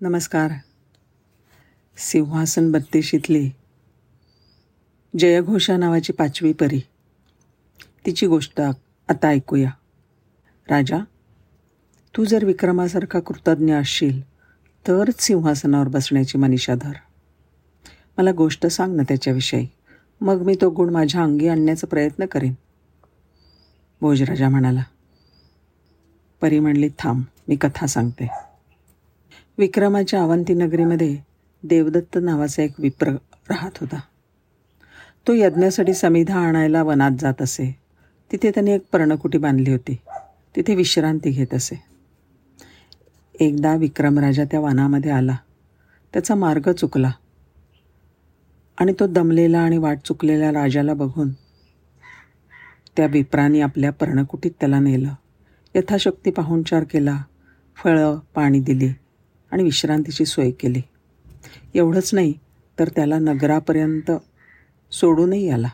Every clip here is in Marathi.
नमस्कार. सिंहासन बत्तीशीतली जयघोषा नावाची पाचवी परी. तिची गोष्ट आता ऐकूया. राजा तू जर विक्रमासारखा कृतज्ञ असशील तरच सिंहासनावर बसण्याची मनीषा धर. मला गोष्ट सांग ना त्याच्याविषयी. मग मी तो गुण माझ्या अंगी आणण्याचा प्रयत्न करेन. भोजराजा म्हणाला परी म्हणली थांब मी कथा सांगते. विक्रमाच्या अवंती नगरीमध्ये देवदत्त नावाचा एक विप्र राहत होता. तो यज्ञासाठी समिधा आणायला वनात जात असे. तिथे त्याने एक पर्णकुटी बांधली होती. तिथे विश्रांती घेत असे. एकदा विक्रमराजा त्या वनामध्ये आला. त्याचा मार्ग चुकला. आणि तो दमलेला आणि वाट चुकलेल्या राजाला बघून त्या विप्राने आपल्या पर्णकुटीत त्याला नेलं. यथाशक्ती पाहुणचार केला. फळं पाणी दिली. आणि विश्रांतीची सोय केली. एवढंच नाही तर त्याला नगरापर्यंत सोडूनही आला.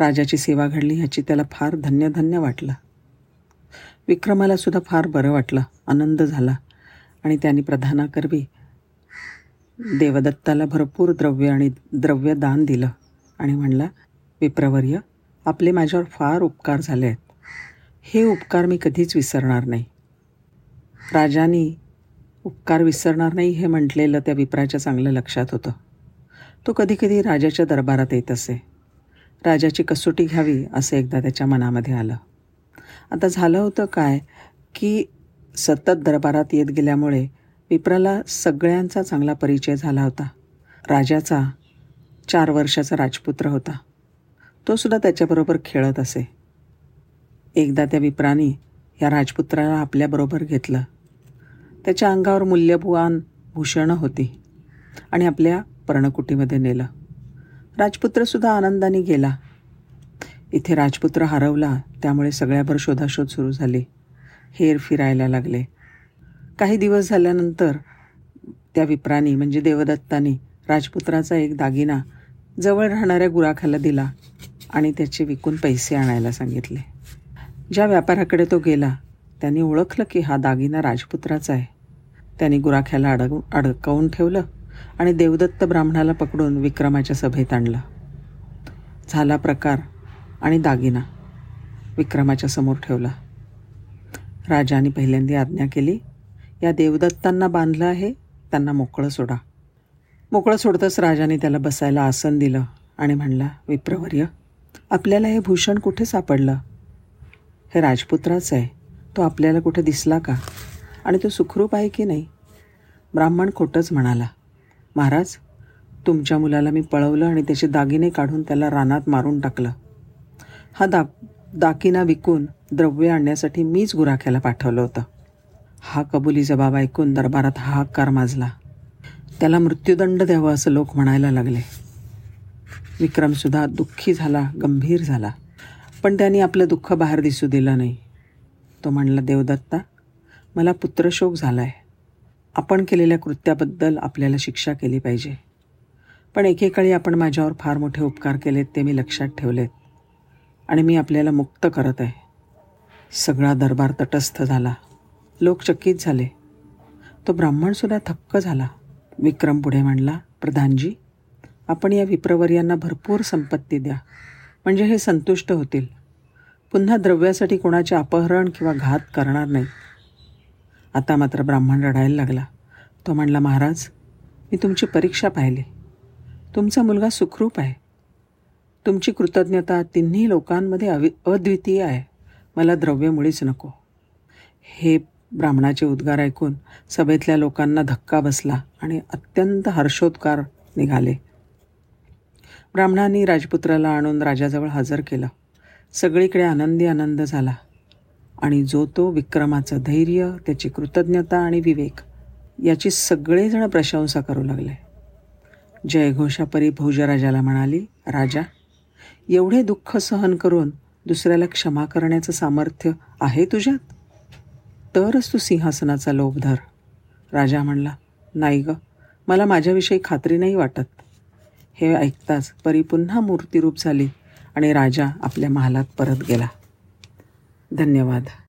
राजाची सेवा घडली ह्याची त्याला फार धन्य धन्य वाटलं. विक्रमाला सुद्धा फार बरं वाटलं आनंद झाला. आणि त्याने प्रधानाकरवी देवदत्ताला भरपूर द्रव्य आणि द्रव्य दान दिलं आणि म्हणला विप्रवर्य आपले माझ्यावर फार उपकार झाले आहेत. हे उपकार मी कधीच विसरणार नाही. राजानी उपकार विसरणार नाही हे म्हटलेलं त्या विप्राच्या चांगलं लक्षात होतं. तो कधीकधी राजाच्या दरबारात येत असे. राजाची कसोटी घ्यावी असं एकदा त्याच्या मनामध्ये आलं. आता झालं होतं काय की सतत दरबारात येत गेल्यामुळे विप्राला सगळ्यांचा चांगला परिचय झाला होता. राजाचा चार वर्षाचा राजपुत्र होता. तो सुद्धा त्याच्याबरोबर खेळत असे. एकदा त्या विप्राने या राजपुत्राला आपल्याबरोबर घेतलं. त्याच्या अंगावर मूल्यवान भूषणं होती आणि आपल्या पर्णकुटीमध्ये नेलं. राजपुत्रसुद्धा आनंदाने गेला. इथे राजपुत्र हरवला त्यामुळे सगळ्याभर शोधाशोध सुरू झाली. हेर फिरायला लागले. काही दिवस झाल्यानंतर त्या विप्रानी म्हणजे देवदत्तानी राजपुत्राचा एक दागिना जवळ राहणाऱ्या गुराखाला दिला आणि त्याचे विकून पैसे आणायला सांगितले. ज्या व्यापाऱ्याकडे तो गेला त्यांनी ओळखलं की हा दागिना राजपुत्राचा आहे. त्यांनी गुराख्याला अडक अडकवून ठेवलं आणि देवदत्त ब्राह्मणाला पकडून विक्रमाच्या सभेत आणलं. झाला प्रकार आणि दागिना. विक्रमाच्या समोर ठेवला. राजाने पहिल्यांदा आज्ञा केली या देवदत्तांना बांधलं आहे त्यांना मोकळं सोडा. मोकळं सोडतच राजाने त्याला बसायला आसन दिलं आणि म्हणला विप्रवर्य आपल्याला हे भूषण कुठे सापडलं? हे राजपुत्राचं आहे. तो आपल्याला कुठे दिसला का? आणि तो सुखरूप आहे की नाही? ब्राह्मण खोटंच म्हणाला महाराज तुमच्या मुलाला मी पळवलं आणि त्याचे दागिने काढून त्याला रानात मारून टाकलं. हा दा दाकिना विकून द्रव्य आणण्यासाठी मीच गुराख्याला पाठवलं होतं. हा कबुली जबाब ऐकून दरबारात हाहाकार माजला. त्याला मृत्यूदंड द्यावं असं लोक म्हणायला लागले. विक्रमसुद्धा दुःखी झाला गंभीर झाला. पण त्याने आपलं दुःख बाहेर दिसू दिलं नाही. तो म्हणला देवदत्ता मला पुत्रशोक झाला आहे आपण केलेल्या कृत्याबद्दल आपल्याला शिक्षा केली पाहिजे. पण एकेकाळी आपण माझ्यावर फार मोठे उपकार केलेत ते मी लक्षात ठेवलेत. आणि मी आपल्याला मुक्त करत आहे. सगळा दरबार तटस्थ झाला. लोक चकित झाले. तो ब्राह्मणसुद्धा थक्क झाला. विक्रम पुढे म्हणला प्रधानजी आपण या विप्रवर्यांना भरपूर संपत्ती द्या. म्हणजे हे संतुष्ट होतील. पुन्हा द्रव्यासाठी कोणाचे अपहरण किंवा घात करणार नाही आता मात्र ब्राह्मण रडायला लागला. तो म्हणला महाराज मी तुमची परीक्षा पाहिली. तुमचा मुलगा सुखरूप आहे. तुमची कृतज्ञता तिन्ही लोकांमध्ये अवि अद्वितीय आहे. मला द्रव्य मुळीच नको. हे ब्राह्मणाचे उद्गार ऐकून सभेतल्या लोकांना धक्का बसला आणि अत्यंत हर्षोद्गार निघाले. ब्राह्मणांनी राजपुत्राला आणून राजाजवळ हजर केलं. सगळीकडे आनंदी आनंद झाला. आणि जो तो विक्रमाचं धैर्य त्याची कृतज्ञता आणि विवेक याची सगळेजण प्रशंसा करू लागले. जयघोषापरी भोजराजाला म्हणाली राजा एवढे दुःख सहन करून दुसऱ्याला क्षमा करण्याचं सामर्थ्य आहे तुझ्यात? तरच तू सिंहासनाचा लोभ धर. राजा म्हणला नाही ग मला माझ्याविषयी खात्री नाही वाटत. हे ऐकताच परी पुन्हा मूर्तिरूप झाली आणि राजा आपल्या महालात परत गेला. धन्यवाद.